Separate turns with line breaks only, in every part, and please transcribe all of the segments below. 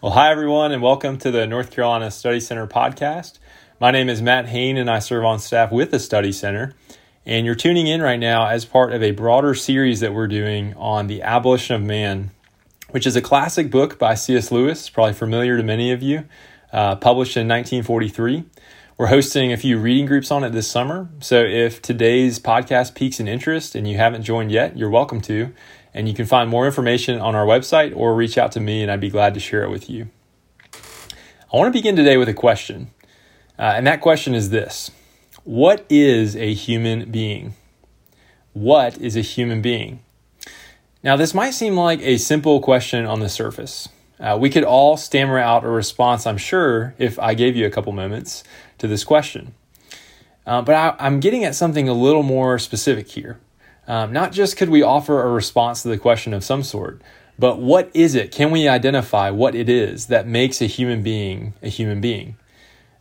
Well, hi, everyone, and welcome to the North Carolina Study Center podcast. My name is Matt Hoehn, and I serve on staff with the Study Center. And you're tuning in right now as part of a broader series that we're doing on the abolition of man, which is a classic book by C.S. Lewis, probably familiar to many of you, uh, published in 1943. We're hosting a few reading groups on it this summer. So if today's podcast piques an interest and you haven't joined yet, you're welcome to. And you can find more information on our website or reach out to me, and I'd be glad to share it with you. I want to begin today with a question. Uh, and that question is this What is a human being? What is a human being? Now, this might seem like a simple question on the surface. Uh, we could all stammer out a response, I'm sure, if I gave you a couple moments to this question. Uh, but I, I'm getting at something a little more specific here. Um, not just could we offer a response to the question of some sort, but what is it? Can we identify what it is that makes a human being a human being?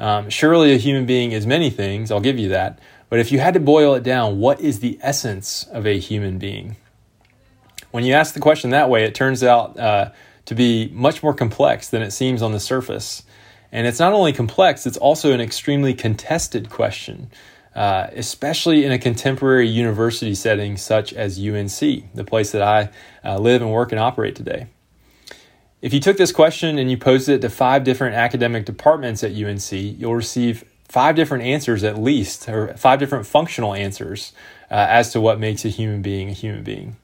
Um, surely a human being is many things, I'll give you that. But if you had to boil it down, what is the essence of a human being? When you ask the question that way, it turns out uh, to be much more complex than it seems on the surface. And it's not only complex, it's also an extremely contested question uh, especially in a contemporary university setting such as UNC, the place that I uh, live and work and operate today. If you took this question and you posed it to five different academic departments at UNC, you'll receive five different answers at least, or five different functional answers uh, as to what makes a human being a human being.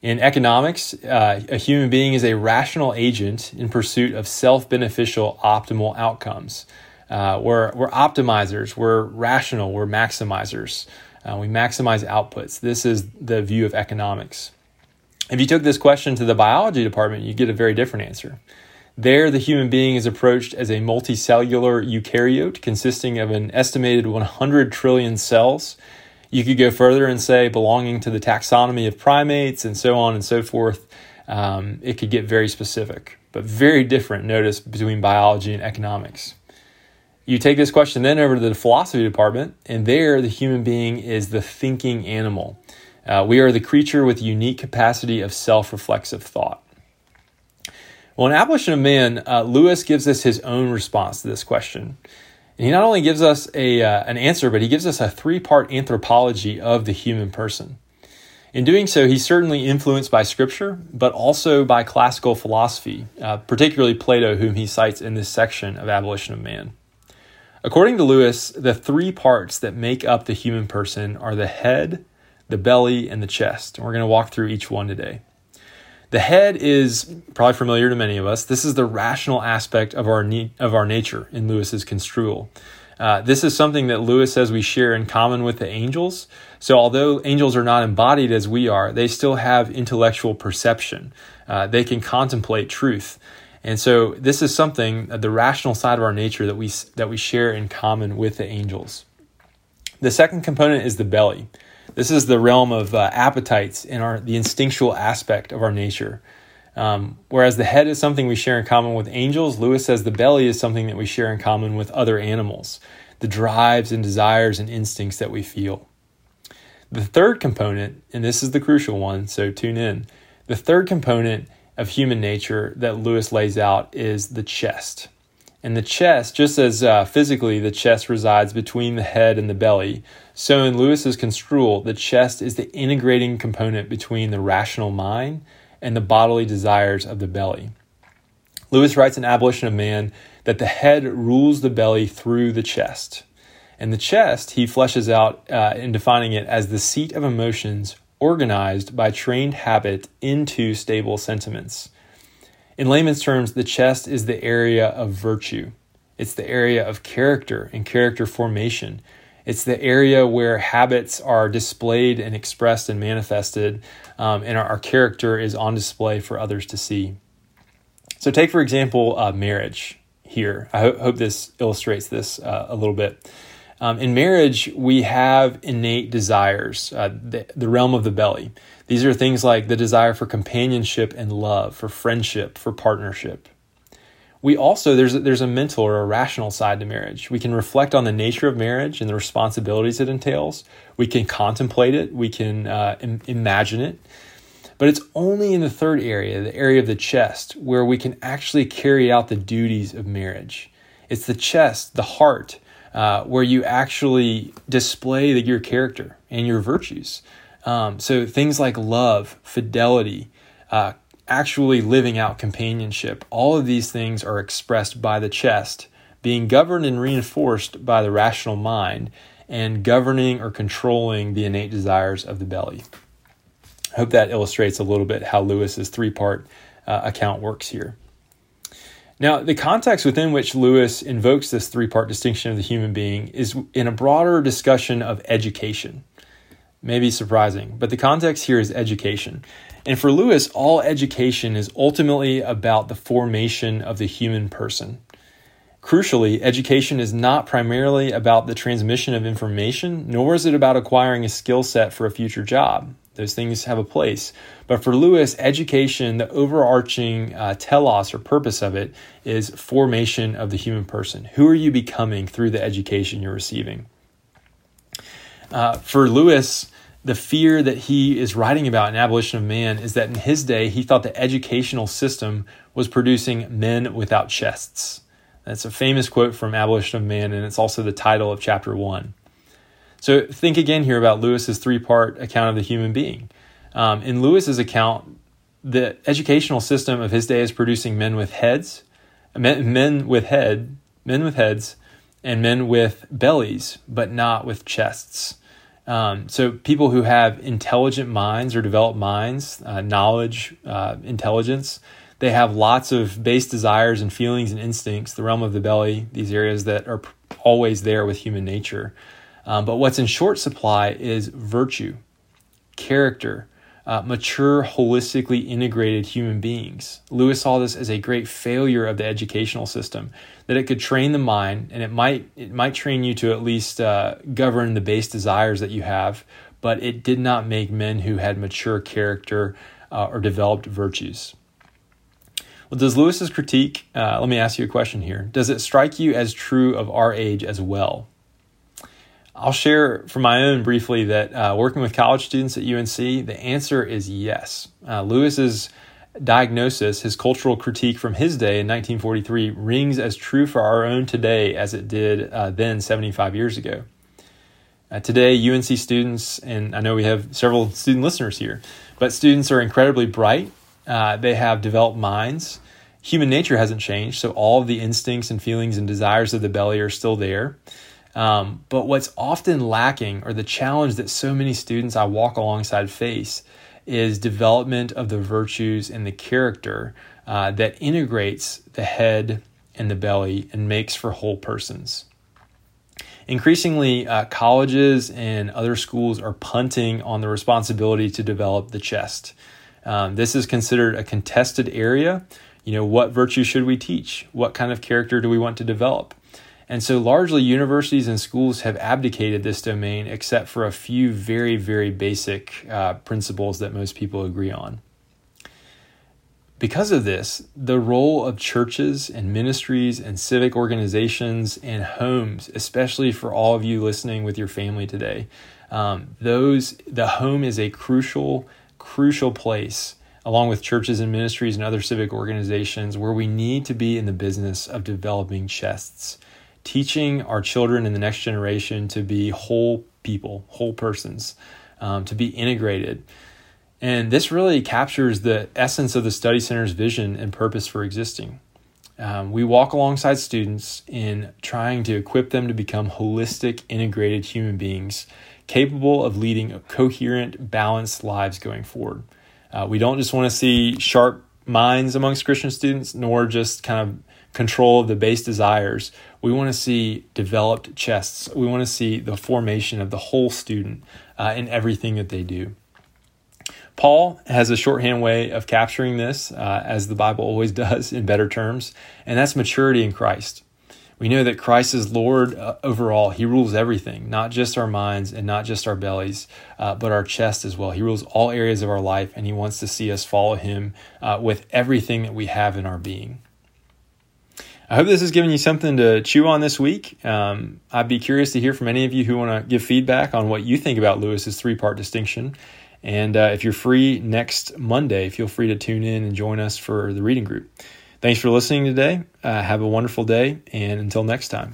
In economics, uh, a human being is a rational agent in pursuit of self beneficial optimal outcomes. Uh, we're, we're optimizers, we're rational, we're maximizers. Uh, we maximize outputs. This is the view of economics. If you took this question to the biology department, you get a very different answer. There, the human being is approached as a multicellular eukaryote consisting of an estimated 100 trillion cells. You could go further and say belonging to the taxonomy of primates and so on and so forth. Um, it could get very specific, but very different, notice, between biology and economics. You take this question then over to the philosophy department, and there the human being is the thinking animal. Uh, we are the creature with unique capacity of self reflexive thought. Well, in Abolition of Man, uh, Lewis gives us his own response to this question. And he not only gives us a, uh, an answer, but he gives us a three part anthropology of the human person. In doing so, he's certainly influenced by scripture, but also by classical philosophy, uh, particularly Plato, whom he cites in this section of Abolition of Man. According to Lewis, the three parts that make up the human person are the head, the belly, and the chest. And we're going to walk through each one today. The head is probably familiar to many of us. This is the rational aspect of our ne- of our nature in Lewis's construal. Uh, this is something that Lewis says we share in common with the angels. So, although angels are not embodied as we are, they still have intellectual perception. Uh, they can contemplate truth. And so this is something the rational side of our nature that we that we share in common with the angels. The second component is the belly. This is the realm of uh, appetites and our the instinctual aspect of our nature. Um, whereas the head is something we share in common with angels, Lewis says the belly is something that we share in common with other animals, the drives and desires and instincts that we feel. The third component, and this is the crucial one, so tune in. The third component of human nature that Lewis lays out is the chest. And the chest, just as uh, physically the chest resides between the head and the belly, so in Lewis's construal, the chest is the integrating component between the rational mind and the bodily desires of the belly. Lewis writes in Abolition of Man that the head rules the belly through the chest. And the chest, he fleshes out uh, in defining it as the seat of emotions organized by trained habit into stable sentiments. In layman's terms, the chest is the area of virtue. It's the area of character and character formation. It's the area where habits are displayed and expressed and manifested, um, and our, our, character is on display for others to see. So, take for example, uh, marriage here. I ho- hope this illustrates this uh, a little bit. Um, in marriage, we have innate desires, uh, the, the realm of the belly. These are things like the desire for companionship and love, for friendship, for partnership. We also, there's, there's a mental or a rational side to marriage. We can reflect on the nature of marriage and the responsibilities it entails. We can contemplate it, we can uh, Im- imagine it. But it's only in the third area, the area of the chest, where we can actually carry out the duties of marriage. It's the chest, the heart, uh, where you actually display the, your character and your virtues. Um, so things like love, fidelity, uh, actually living out companionship, all of these things are expressed by the chest, being governed and reinforced by the rational mind, and governing or controlling the innate desires of the belly. I hope that illustrates a little bit how Lewis's three part uh, account works here. Now, the context within which Lewis invokes this three part distinction of the human being is in a broader discussion of education. Maybe surprising, but the context here is education. And for Lewis, all education is ultimately about the formation of the human person. Crucially, education is not primarily about the transmission of information, nor is it about acquiring a skill set for a future job. Those things have a place. But for Lewis, education, the overarching uh, telos or purpose of it is formation of the human person. Who are you becoming through the education you're receiving? Uh, for Lewis, the fear that he is writing about in Abolition of Man is that in his day, he thought the educational system was producing men without chests. That's a famous quote from Abolition of Man, and it's also the title of chapter one. So think again here about Lewis's three part account of the human being. Um, in Lewis's account, the educational system of his day is producing men with heads, men, men with head, men with heads, and men with bellies, but not with chests. Um, so people who have intelligent minds or developed minds, uh, knowledge, uh, intelligence, they have lots of base desires and feelings and instincts, the realm of the belly, these areas that are always there with human nature. Um, but what's in short supply is virtue, character, uh, mature, holistically integrated human beings. Lewis saw this as a great failure of the educational system, that it could train the mind and it might it might train you to at least uh, govern the base desires that you have, but it did not make men who had mature character uh, or developed virtues. Well, does Lewis's critique? Uh, let me ask you a question here. Does it strike you as true of our age as well? I'll share from my own briefly that uh, working with college students at UNC, the answer is yes. Uh, Lewis's diagnosis, his cultural critique from his day in 1943, rings as true for our own today as it did uh, then 75 years ago. Uh, today, UNC students, and I know we have several student listeners here, but students are incredibly bright. Uh, they have developed minds. Human nature hasn't changed, so all of the instincts and feelings and desires of the belly are still there. Um, but what's often lacking, or the challenge that so many students I walk alongside face, is development of the virtues and the character uh, that integrates the head and the belly and makes for whole persons. Increasingly, uh, colleges and other schools are punting on the responsibility to develop the chest. Um, this is considered a contested area. You know, what virtue should we teach? What kind of character do we want to develop? And so, largely, universities and schools have abdicated this domain except for a few very, very basic uh, principles that most people agree on. Because of this, the role of churches and ministries and civic organizations and homes, especially for all of you listening with your family today, um, those the home is a crucial, crucial place along with churches and ministries and other civic organizations where we need to be in the business of developing chests teaching our children in the next generation to be whole people, whole persons, um, to be integrated. And this really captures the essence of the study center's vision and purpose for existing. Um, we walk alongside students in trying to equip them to become holistic, integrated human beings capable of leading coherent, balanced lives going forward. Uh, we don't just want to see sharp minds amongst Christian students, nor just kind of control of the base desires. We want to see developed chests. We want to see the formation of the whole student uh, in everything that they do. Paul has a shorthand way of capturing this, uh, as the Bible always does in better terms, and that's maturity in Christ. We know that Christ is Lord uh, over all. He rules everything, not just our minds and not just our bellies, uh, but our chest as well. He rules all areas of our life, and He wants to see us follow Him uh, with everything that we have in our being. I hope this has given you something to chew on this week. Um, I'd be curious to hear from any of you who want to give feedback on what you think about Lewis's three part distinction. And uh, if you're free next Monday, feel free to tune in and join us for the reading group. Thanks for listening today. Uh, have a wonderful day, and until next time.